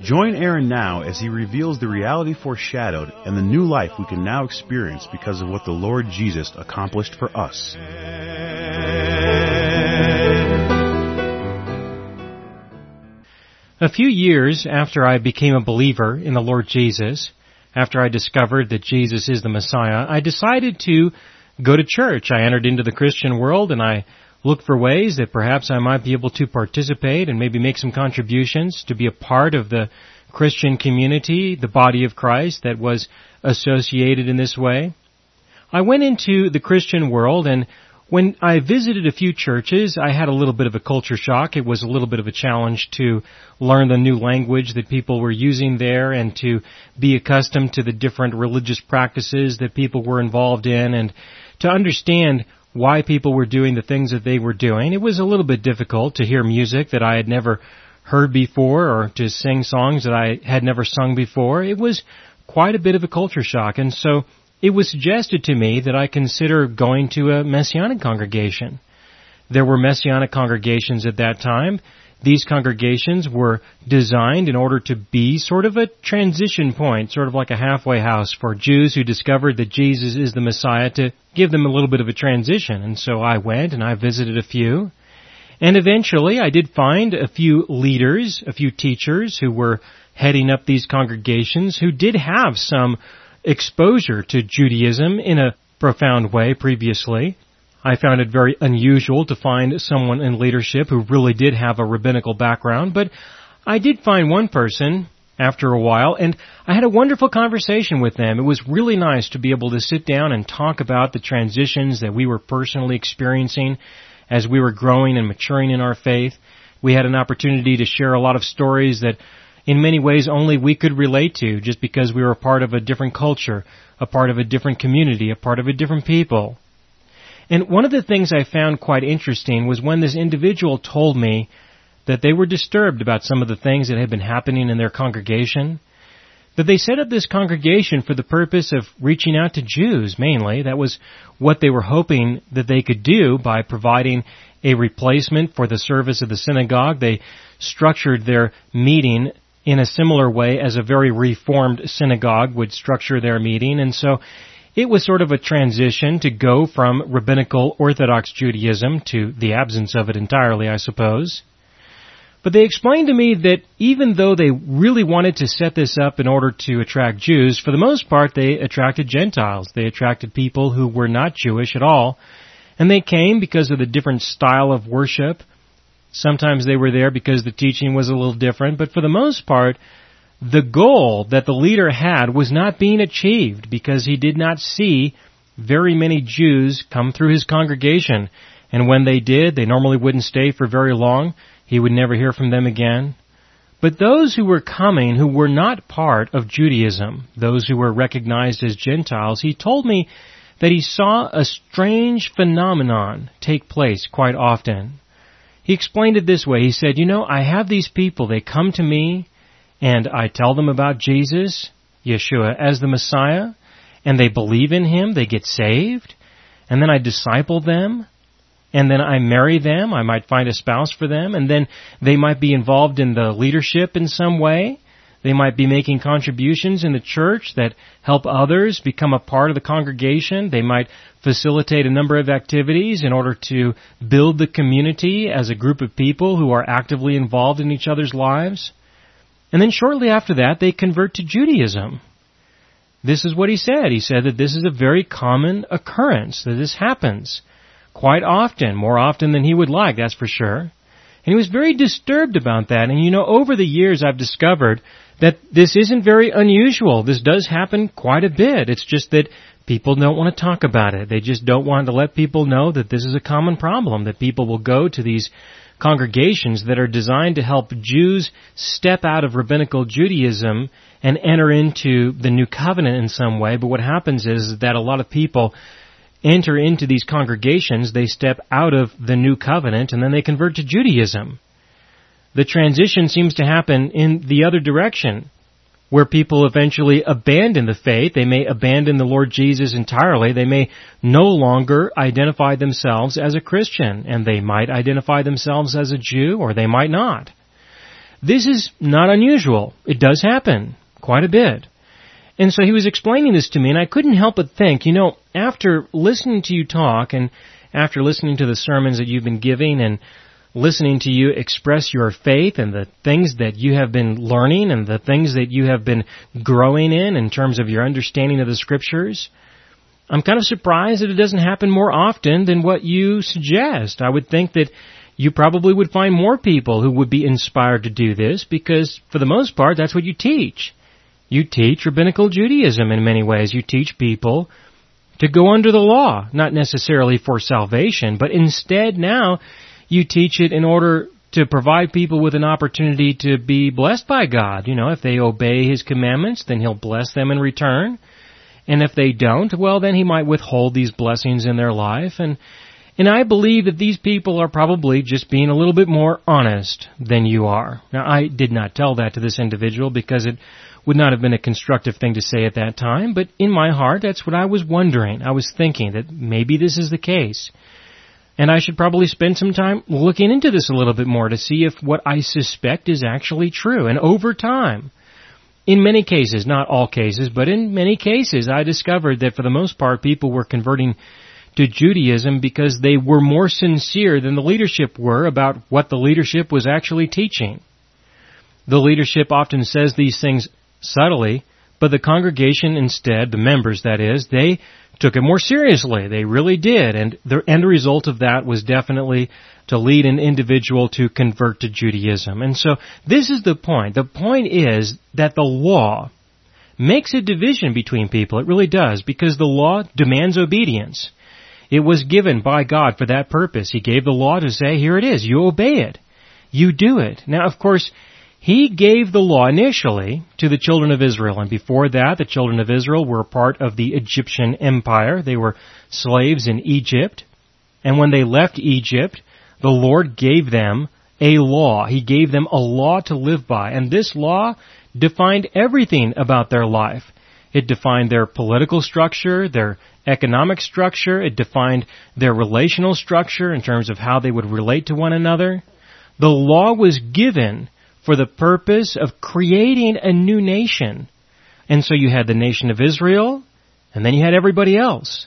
Join Aaron now as he reveals the reality foreshadowed and the new life we can now experience because of what the Lord Jesus accomplished for us. A few years after I became a believer in the Lord Jesus, after I discovered that Jesus is the Messiah, I decided to go to church. I entered into the Christian world and I looked for ways that perhaps I might be able to participate and maybe make some contributions to be a part of the Christian community, the body of Christ that was associated in this way. I went into the Christian world and when I visited a few churches, I had a little bit of a culture shock. It was a little bit of a challenge to learn the new language that people were using there and to be accustomed to the different religious practices that people were involved in and to understand why people were doing the things that they were doing. It was a little bit difficult to hear music that I had never heard before or to sing songs that I had never sung before. It was quite a bit of a culture shock. And so it was suggested to me that I consider going to a Messianic congregation. There were Messianic congregations at that time. These congregations were designed in order to be sort of a transition point, sort of like a halfway house for Jews who discovered that Jesus is the Messiah to give them a little bit of a transition. And so I went and I visited a few. And eventually I did find a few leaders, a few teachers who were heading up these congregations who did have some exposure to Judaism in a profound way previously. I found it very unusual to find someone in leadership who really did have a rabbinical background, but I did find one person after a while and I had a wonderful conversation with them. It was really nice to be able to sit down and talk about the transitions that we were personally experiencing as we were growing and maturing in our faith. We had an opportunity to share a lot of stories that in many ways only we could relate to just because we were a part of a different culture, a part of a different community, a part of a different people. And one of the things I found quite interesting was when this individual told me that they were disturbed about some of the things that had been happening in their congregation. That they set up this congregation for the purpose of reaching out to Jews mainly. That was what they were hoping that they could do by providing a replacement for the service of the synagogue. They structured their meeting in a similar way as a very reformed synagogue would structure their meeting. And so it was sort of a transition to go from rabbinical Orthodox Judaism to the absence of it entirely, I suppose. But they explained to me that even though they really wanted to set this up in order to attract Jews, for the most part they attracted Gentiles. They attracted people who were not Jewish at all. And they came because of the different style of worship, Sometimes they were there because the teaching was a little different, but for the most part, the goal that the leader had was not being achieved because he did not see very many Jews come through his congregation. And when they did, they normally wouldn't stay for very long. He would never hear from them again. But those who were coming who were not part of Judaism, those who were recognized as Gentiles, he told me that he saw a strange phenomenon take place quite often. He explained it this way. He said, you know, I have these people, they come to me and I tell them about Jesus, Yeshua, as the Messiah, and they believe in Him, they get saved, and then I disciple them, and then I marry them, I might find a spouse for them, and then they might be involved in the leadership in some way, they might be making contributions in the church that help others become a part of the congregation. They might facilitate a number of activities in order to build the community as a group of people who are actively involved in each other's lives. And then shortly after that, they convert to Judaism. This is what he said. He said that this is a very common occurrence, that this happens quite often, more often than he would like, that's for sure. And he was very disturbed about that. And you know, over the years I've discovered that this isn't very unusual. This does happen quite a bit. It's just that people don't want to talk about it. They just don't want to let people know that this is a common problem, that people will go to these congregations that are designed to help Jews step out of rabbinical Judaism and enter into the new covenant in some way. But what happens is that a lot of people enter into these congregations, they step out of the new covenant, and then they convert to Judaism. The transition seems to happen in the other direction where people eventually abandon the faith. They may abandon the Lord Jesus entirely. They may no longer identify themselves as a Christian, and they might identify themselves as a Jew, or they might not. This is not unusual. It does happen quite a bit. And so he was explaining this to me, and I couldn't help but think, you know, after listening to you talk, and after listening to the sermons that you've been giving, and listening to you express your faith and the things that you have been learning and the things that you have been growing in in terms of your understanding of the scriptures. I'm kind of surprised that it doesn't happen more often than what you suggest. I would think that you probably would find more people who would be inspired to do this because for the most part that's what you teach. You teach rabbinical Judaism in many ways. You teach people to go under the law, not necessarily for salvation, but instead now you teach it in order to provide people with an opportunity to be blessed by God. You know, if they obey His commandments, then He'll bless them in return. And if they don't, well, then He might withhold these blessings in their life. And, and I believe that these people are probably just being a little bit more honest than you are. Now, I did not tell that to this individual because it would not have been a constructive thing to say at that time, but in my heart, that's what I was wondering. I was thinking that maybe this is the case. And I should probably spend some time looking into this a little bit more to see if what I suspect is actually true. And over time, in many cases, not all cases, but in many cases, I discovered that for the most part, people were converting to Judaism because they were more sincere than the leadership were about what the leadership was actually teaching. The leadership often says these things subtly, but the congregation instead, the members that is, they took it more seriously. They really did. And the end result of that was definitely to lead an individual to convert to Judaism. And so this is the point. The point is that the law makes a division between people. It really does because the law demands obedience. It was given by God for that purpose. He gave the law to say, here it is. You obey it. You do it. Now, of course, he gave the law initially to the children of Israel, and before that, the children of Israel were part of the Egyptian empire. They were slaves in Egypt. And when they left Egypt, the Lord gave them a law. He gave them a law to live by. And this law defined everything about their life. It defined their political structure, their economic structure. It defined their relational structure in terms of how they would relate to one another. The law was given for the purpose of creating a new nation. And so you had the nation of Israel, and then you had everybody else.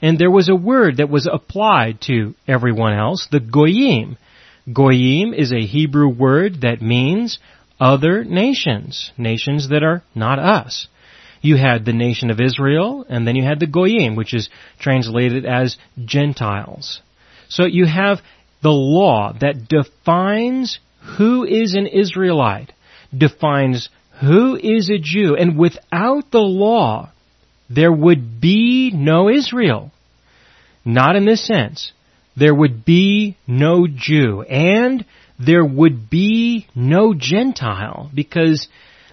And there was a word that was applied to everyone else, the goyim. Goyim is a Hebrew word that means other nations, nations that are not us. You had the nation of Israel, and then you had the goyim, which is translated as Gentiles. So you have the law that defines who is an Israelite, defines who is a Jew, and without the law, there would be no Israel. Not in this sense. There would be no Jew, and there would be no Gentile, because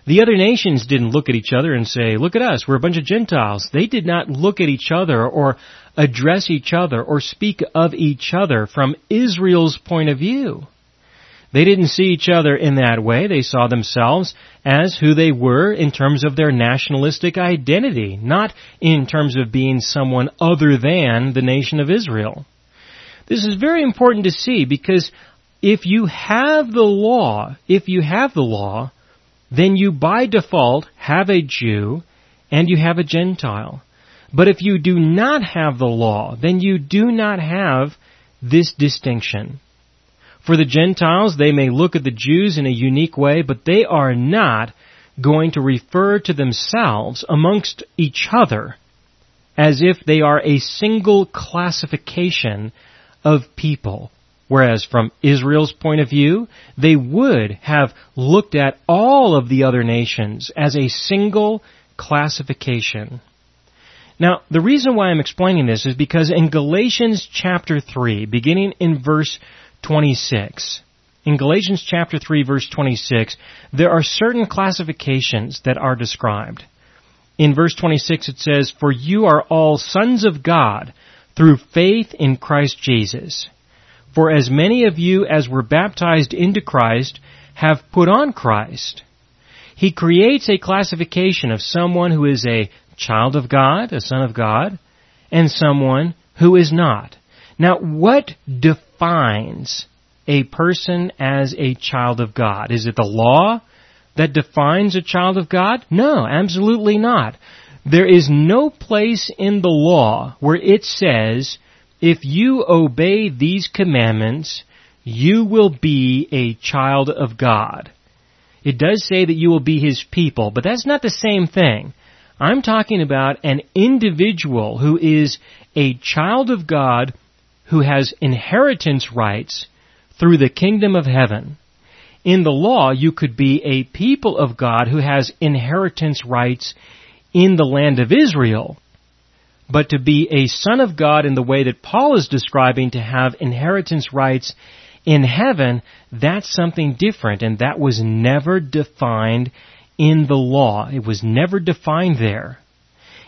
the other nations didn't look at each other and say, look at us, we're a bunch of Gentiles. They did not look at each other or address each other or speak of each other from Israel's point of view. They didn't see each other in that way. They saw themselves as who they were in terms of their nationalistic identity, not in terms of being someone other than the nation of Israel. This is very important to see because if you have the law, if you have the law, then you by default have a Jew and you have a Gentile. But if you do not have the law, then you do not have this distinction. For the Gentiles, they may look at the Jews in a unique way, but they are not going to refer to themselves amongst each other as if they are a single classification of people Whereas from Israel's point of view, they would have looked at all of the other nations as a single classification. Now, the reason why I'm explaining this is because in Galatians chapter 3, beginning in verse 26, in Galatians chapter 3 verse 26, there are certain classifications that are described. In verse 26 it says, For you are all sons of God through faith in Christ Jesus. For as many of you as were baptized into Christ have put on Christ. He creates a classification of someone who is a child of God, a son of God, and someone who is not. Now, what defines a person as a child of God? Is it the law that defines a child of God? No, absolutely not. There is no place in the law where it says, if you obey these commandments, you will be a child of God. It does say that you will be His people, but that's not the same thing. I'm talking about an individual who is a child of God who has inheritance rights through the kingdom of heaven. In the law, you could be a people of God who has inheritance rights in the land of Israel. But to be a son of God in the way that Paul is describing to have inheritance rights in heaven, that's something different and that was never defined in the law. It was never defined there.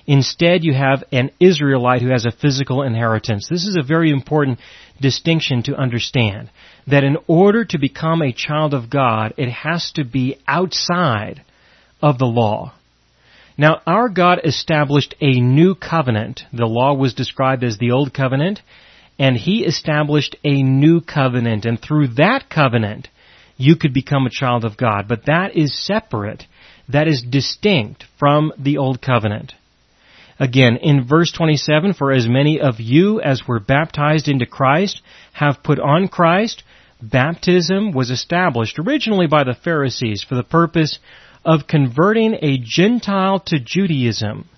Instead, you have an Israelite who has a physical inheritance. This is a very important distinction to understand. That in order to become a child of God, it has to be outside of the law. Now, our God established a new covenant. The law was described as the old covenant, and He established a new covenant, and through that covenant, you could become a child of God. But that is separate. That is distinct from the old covenant. Again, in verse 27, for as many of you as were baptized into Christ have put on Christ, baptism was established originally by the Pharisees for the purpose of converting a Gentile to Judaism.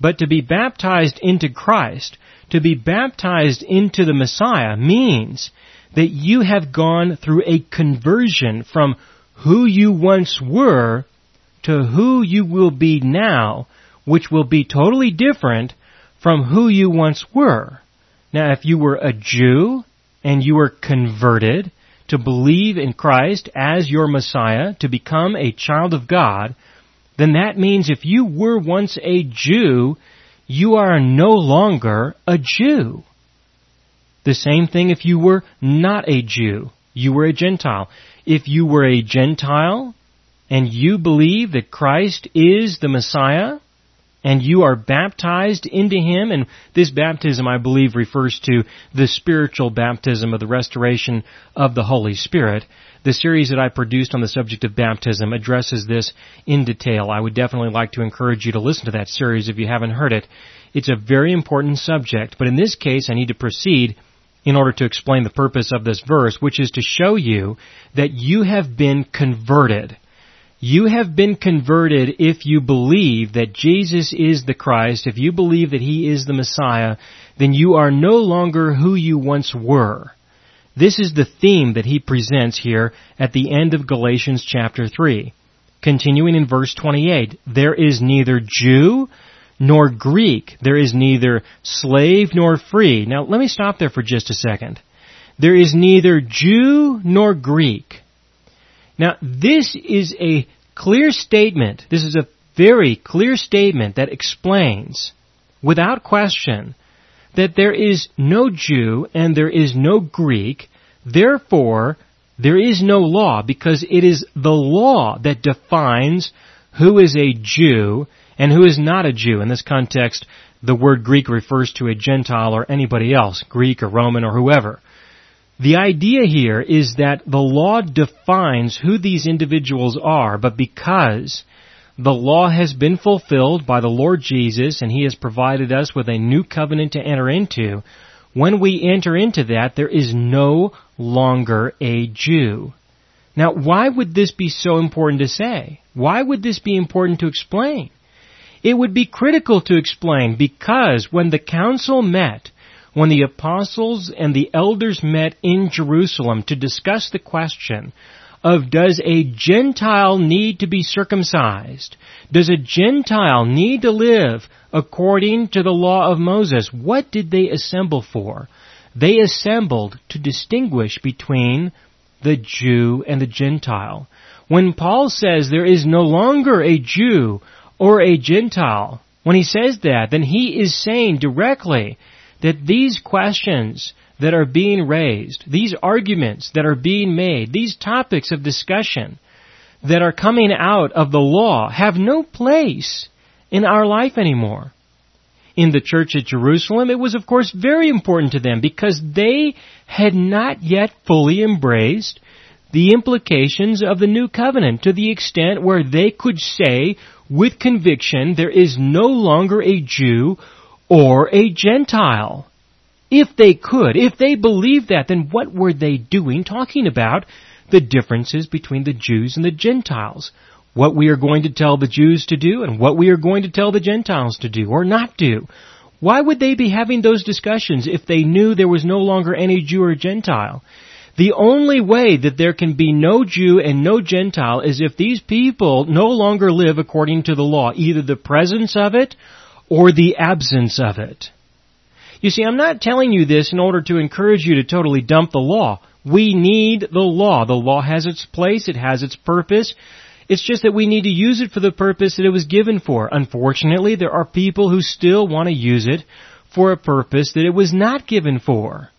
But to be baptized into Christ, to be baptized into the Messiah means that you have gone through a conversion from who you once were to who you will be now which will be totally different from who you once were. Now, if you were a Jew and you were converted to believe in Christ as your Messiah, to become a child of God, then that means if you were once a Jew, you are no longer a Jew. The same thing if you were not a Jew. You were a Gentile. If you were a Gentile and you believe that Christ is the Messiah, and you are baptized into Him, and this baptism, I believe, refers to the spiritual baptism of the restoration of the Holy Spirit. The series that I produced on the subject of baptism addresses this in detail. I would definitely like to encourage you to listen to that series if you haven't heard it. It's a very important subject, but in this case, I need to proceed in order to explain the purpose of this verse, which is to show you that you have been converted. You have been converted if you believe that Jesus is the Christ, if you believe that He is the Messiah, then you are no longer who you once were. This is the theme that he presents here at the end of Galatians chapter 3. Continuing in verse 28, there is neither Jew nor Greek. There is neither slave nor free. Now let me stop there for just a second. There is neither Jew nor Greek. Now, this is a clear statement. This is a very clear statement that explains, without question, that there is no Jew and there is no Greek. Therefore, there is no law because it is the law that defines who is a Jew and who is not a Jew. In this context, the word Greek refers to a Gentile or anybody else, Greek or Roman or whoever. The idea here is that the law defines who these individuals are, but because the law has been fulfilled by the Lord Jesus and He has provided us with a new covenant to enter into, when we enter into that, there is no longer a Jew. Now, why would this be so important to say? Why would this be important to explain? It would be critical to explain because when the council met, when the apostles and the elders met in Jerusalem to discuss the question of does a Gentile need to be circumcised? Does a Gentile need to live according to the law of Moses? What did they assemble for? They assembled to distinguish between the Jew and the Gentile. When Paul says there is no longer a Jew or a Gentile, when he says that, then he is saying directly that these questions that are being raised, these arguments that are being made, these topics of discussion that are coming out of the law have no place in our life anymore. In the church at Jerusalem, it was of course very important to them because they had not yet fully embraced the implications of the new covenant to the extent where they could say with conviction there is no longer a Jew or a Gentile. If they could, if they believed that, then what were they doing talking about the differences between the Jews and the Gentiles? What we are going to tell the Jews to do and what we are going to tell the Gentiles to do or not do. Why would they be having those discussions if they knew there was no longer any Jew or Gentile? The only way that there can be no Jew and no Gentile is if these people no longer live according to the law, either the presence of it or the absence of it. You see, I'm not telling you this in order to encourage you to totally dump the law. We need the law. The law has its place, it has its purpose. It's just that we need to use it for the purpose that it was given for. Unfortunately, there are people who still want to use it for a purpose that it was not given for.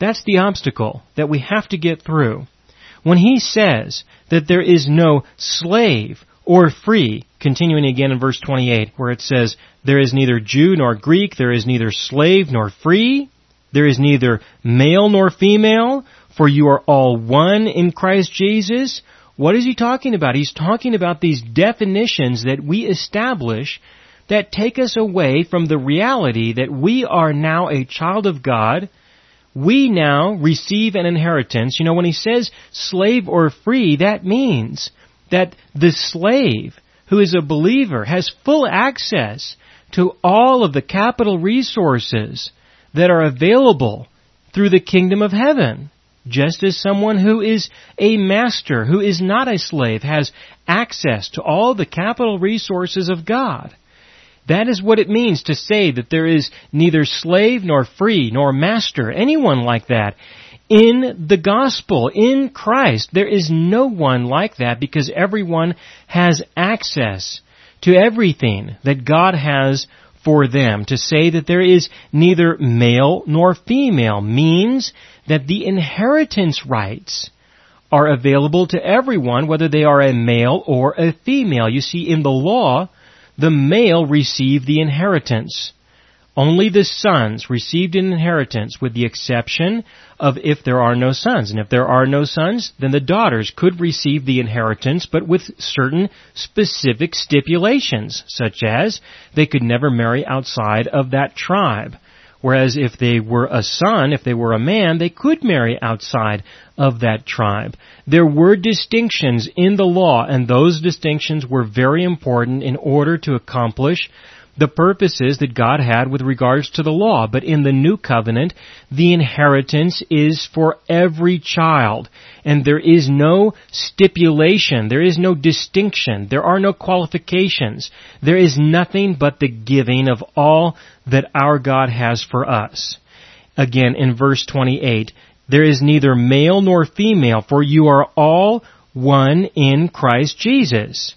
That's the obstacle that we have to get through. When he says that there is no slave or free, continuing again in verse 28 where it says, there is neither Jew nor Greek, there is neither slave nor free, there is neither male nor female, for you are all one in Christ Jesus. What is he talking about? He's talking about these definitions that we establish that take us away from the reality that we are now a child of God. We now receive an inheritance. You know, when he says slave or free, that means that the slave who is a believer has full access to all of the capital resources that are available through the kingdom of heaven. Just as someone who is a master, who is not a slave, has access to all the capital resources of God. That is what it means to say that there is neither slave nor free nor master, anyone like that. In the gospel, in Christ, there is no one like that because everyone has access to everything that God has for them. To say that there is neither male nor female means that the inheritance rights are available to everyone, whether they are a male or a female. You see, in the law, the male received the inheritance. Only the sons received an inheritance with the exception of if there are no sons. And if there are no sons, then the daughters could receive the inheritance, but with certain specific stipulations, such as they could never marry outside of that tribe. Whereas if they were a son, if they were a man, they could marry outside of that tribe. There were distinctions in the law, and those distinctions were very important in order to accomplish the purposes that God had with regards to the law. But in the new covenant, the inheritance is for every child. And there is no stipulation. There is no distinction. There are no qualifications. There is nothing but the giving of all that our God has for us. Again, in verse 28, there is neither male nor female, for you are all one in Christ Jesus.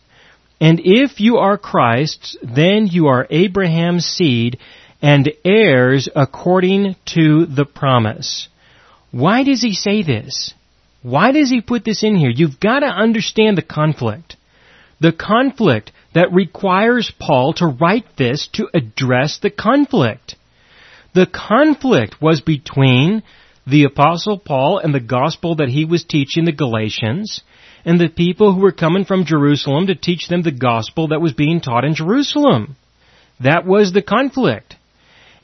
And if you are Christ's, then you are Abraham's seed and heirs according to the promise. Why does he say this? Why does he put this in here? You've got to understand the conflict. The conflict that requires Paul to write this to address the conflict. The conflict was between the apostle Paul and the gospel that he was teaching the Galatians and the people who were coming from Jerusalem to teach them the gospel that was being taught in Jerusalem. That was the conflict.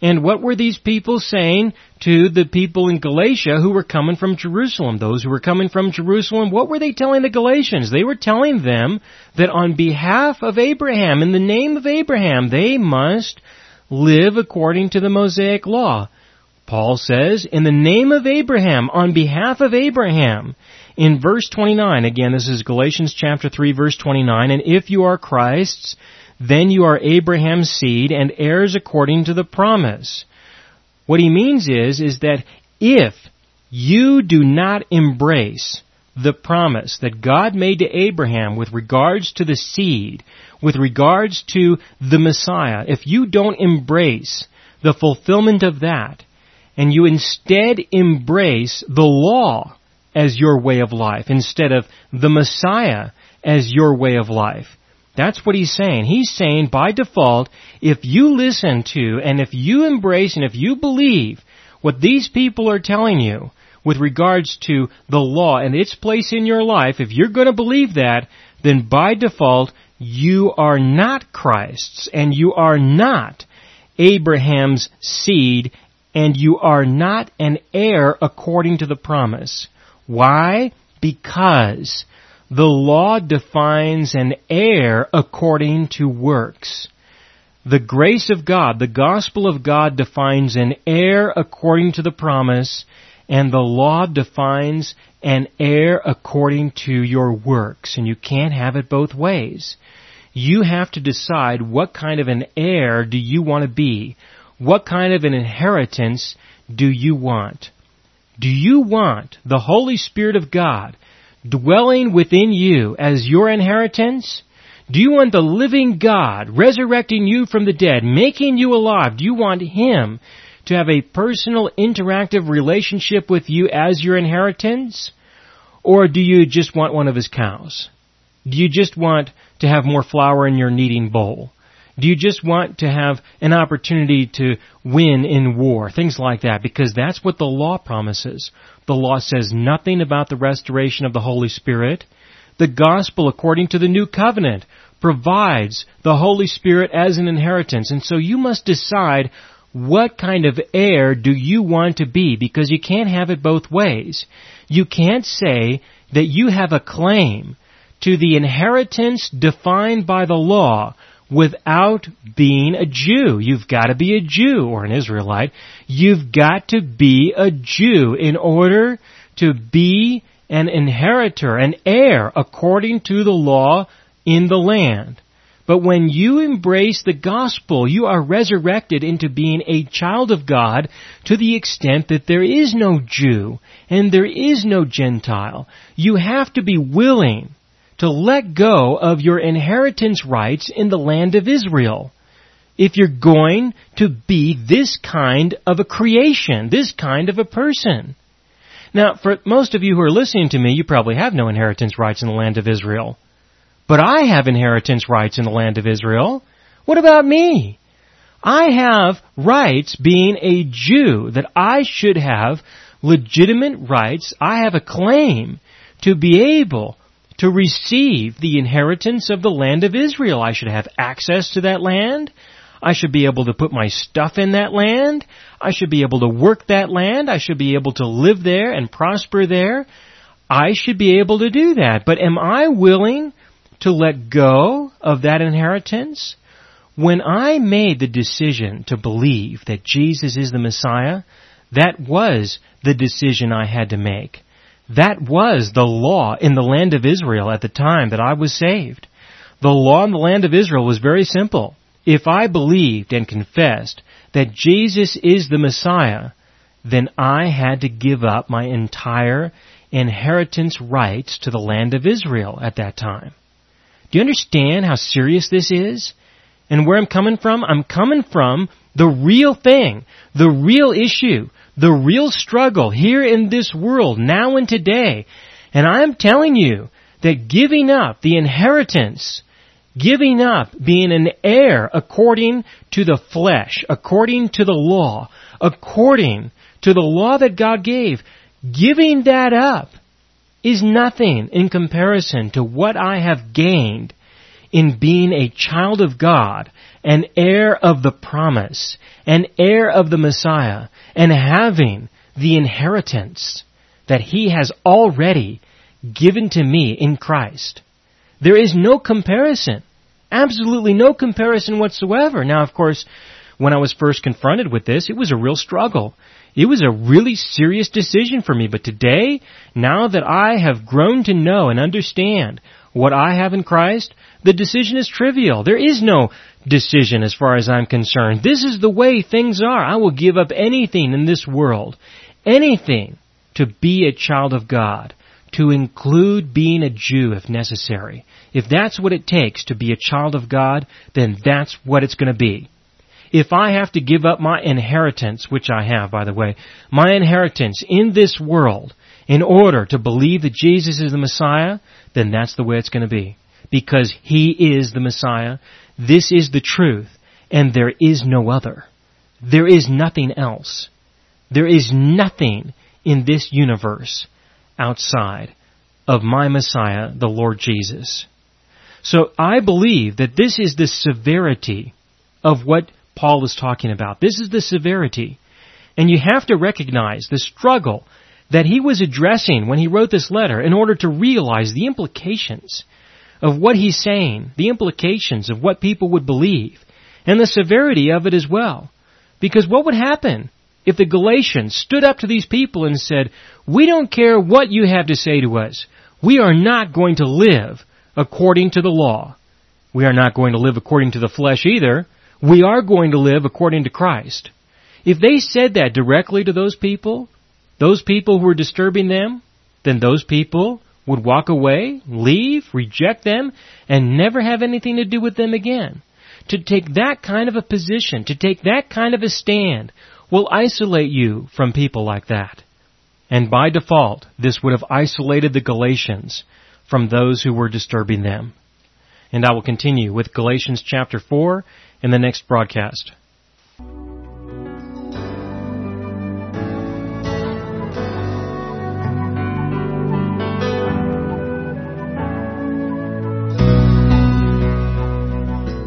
And what were these people saying to the people in Galatia who were coming from Jerusalem? Those who were coming from Jerusalem, what were they telling the Galatians? They were telling them that on behalf of Abraham, in the name of Abraham, they must live according to the Mosaic law. Paul says, in the name of Abraham, on behalf of Abraham. In verse 29, again, this is Galatians chapter 3 verse 29, and if you are Christ's, then you are Abraham's seed and heirs according to the promise. What he means is, is that if you do not embrace the promise that God made to Abraham with regards to the seed, with regards to the Messiah, if you don't embrace the fulfillment of that, and you instead embrace the law as your way of life instead of the Messiah as your way of life, that's what he's saying. He's saying by default, if you listen to and if you embrace and if you believe what these people are telling you with regards to the law and its place in your life, if you're going to believe that, then by default, you are not Christ's and you are not Abraham's seed and you are not an heir according to the promise. Why? Because the law defines an heir according to works. The grace of God, the gospel of God defines an heir according to the promise, and the law defines an heir according to your works, and you can't have it both ways. You have to decide what kind of an heir do you want to be? What kind of an inheritance do you want? Do you want the Holy Spirit of God dwelling within you as your inheritance? Do you want the living God resurrecting you from the dead, making you alive? Do you want Him to have a personal, interactive relationship with you as your inheritance? Or do you just want one of His cows? Do you just want to have more flour in your kneading bowl? Do you just want to have an opportunity to win in war? Things like that, because that's what the law promises. The law says nothing about the restoration of the Holy Spirit. The gospel, according to the new covenant, provides the Holy Spirit as an inheritance. And so you must decide what kind of heir do you want to be, because you can't have it both ways. You can't say that you have a claim to the inheritance defined by the law without being a Jew. You've got to be a Jew or an Israelite. You've got to be a Jew in order to be an inheritor, an heir according to the law in the land. But when you embrace the gospel, you are resurrected into being a child of God to the extent that there is no Jew and there is no Gentile. You have to be willing to let go of your inheritance rights in the land of Israel. If you're going to be this kind of a creation, this kind of a person. Now, for most of you who are listening to me, you probably have no inheritance rights in the land of Israel. But I have inheritance rights in the land of Israel. What about me? I have rights being a Jew that I should have legitimate rights. I have a claim to be able to receive the inheritance of the land of Israel. I should have access to that land. I should be able to put my stuff in that land. I should be able to work that land. I should be able to live there and prosper there. I should be able to do that. But am I willing to let go of that inheritance? When I made the decision to believe that Jesus is the Messiah, that was the decision I had to make. That was the law in the land of Israel at the time that I was saved. The law in the land of Israel was very simple. If I believed and confessed that Jesus is the Messiah, then I had to give up my entire inheritance rights to the land of Israel at that time. Do you understand how serious this is? And where I'm coming from? I'm coming from the real thing, the real issue, the real struggle here in this world, now and today. And I'm telling you that giving up the inheritance, giving up being an heir according to the flesh, according to the law, according to the law that God gave, giving that up is nothing in comparison to what I have gained in being a child of God, an heir of the promise, an heir of the Messiah, and having the inheritance that He has already given to me in Christ. There is no comparison. Absolutely no comparison whatsoever. Now, of course, when I was first confronted with this, it was a real struggle. It was a really serious decision for me. But today, now that I have grown to know and understand what I have in Christ, the decision is trivial. There is no decision as far as I'm concerned. This is the way things are. I will give up anything in this world, anything to be a child of God, to include being a Jew if necessary. If that's what it takes to be a child of God, then that's what it's going to be. If I have to give up my inheritance, which I have, by the way, my inheritance in this world in order to believe that Jesus is the Messiah, then that's the way it's going to be. Because He is the Messiah. This is the truth. And there is no other. There is nothing else. There is nothing in this universe outside of my Messiah, the Lord Jesus. So I believe that this is the severity of what Paul is talking about. This is the severity. And you have to recognize the struggle that he was addressing when he wrote this letter in order to realize the implications of what he's saying, the implications of what people would believe, and the severity of it as well. Because what would happen if the Galatians stood up to these people and said, we don't care what you have to say to us. We are not going to live according to the law. We are not going to live according to the flesh either. We are going to live according to Christ. If they said that directly to those people, those people who were disturbing them, then those people would walk away, leave, reject them, and never have anything to do with them again. To take that kind of a position, to take that kind of a stand, will isolate you from people like that. And by default, this would have isolated the Galatians from those who were disturbing them. And I will continue with Galatians chapter 4 in the next broadcast.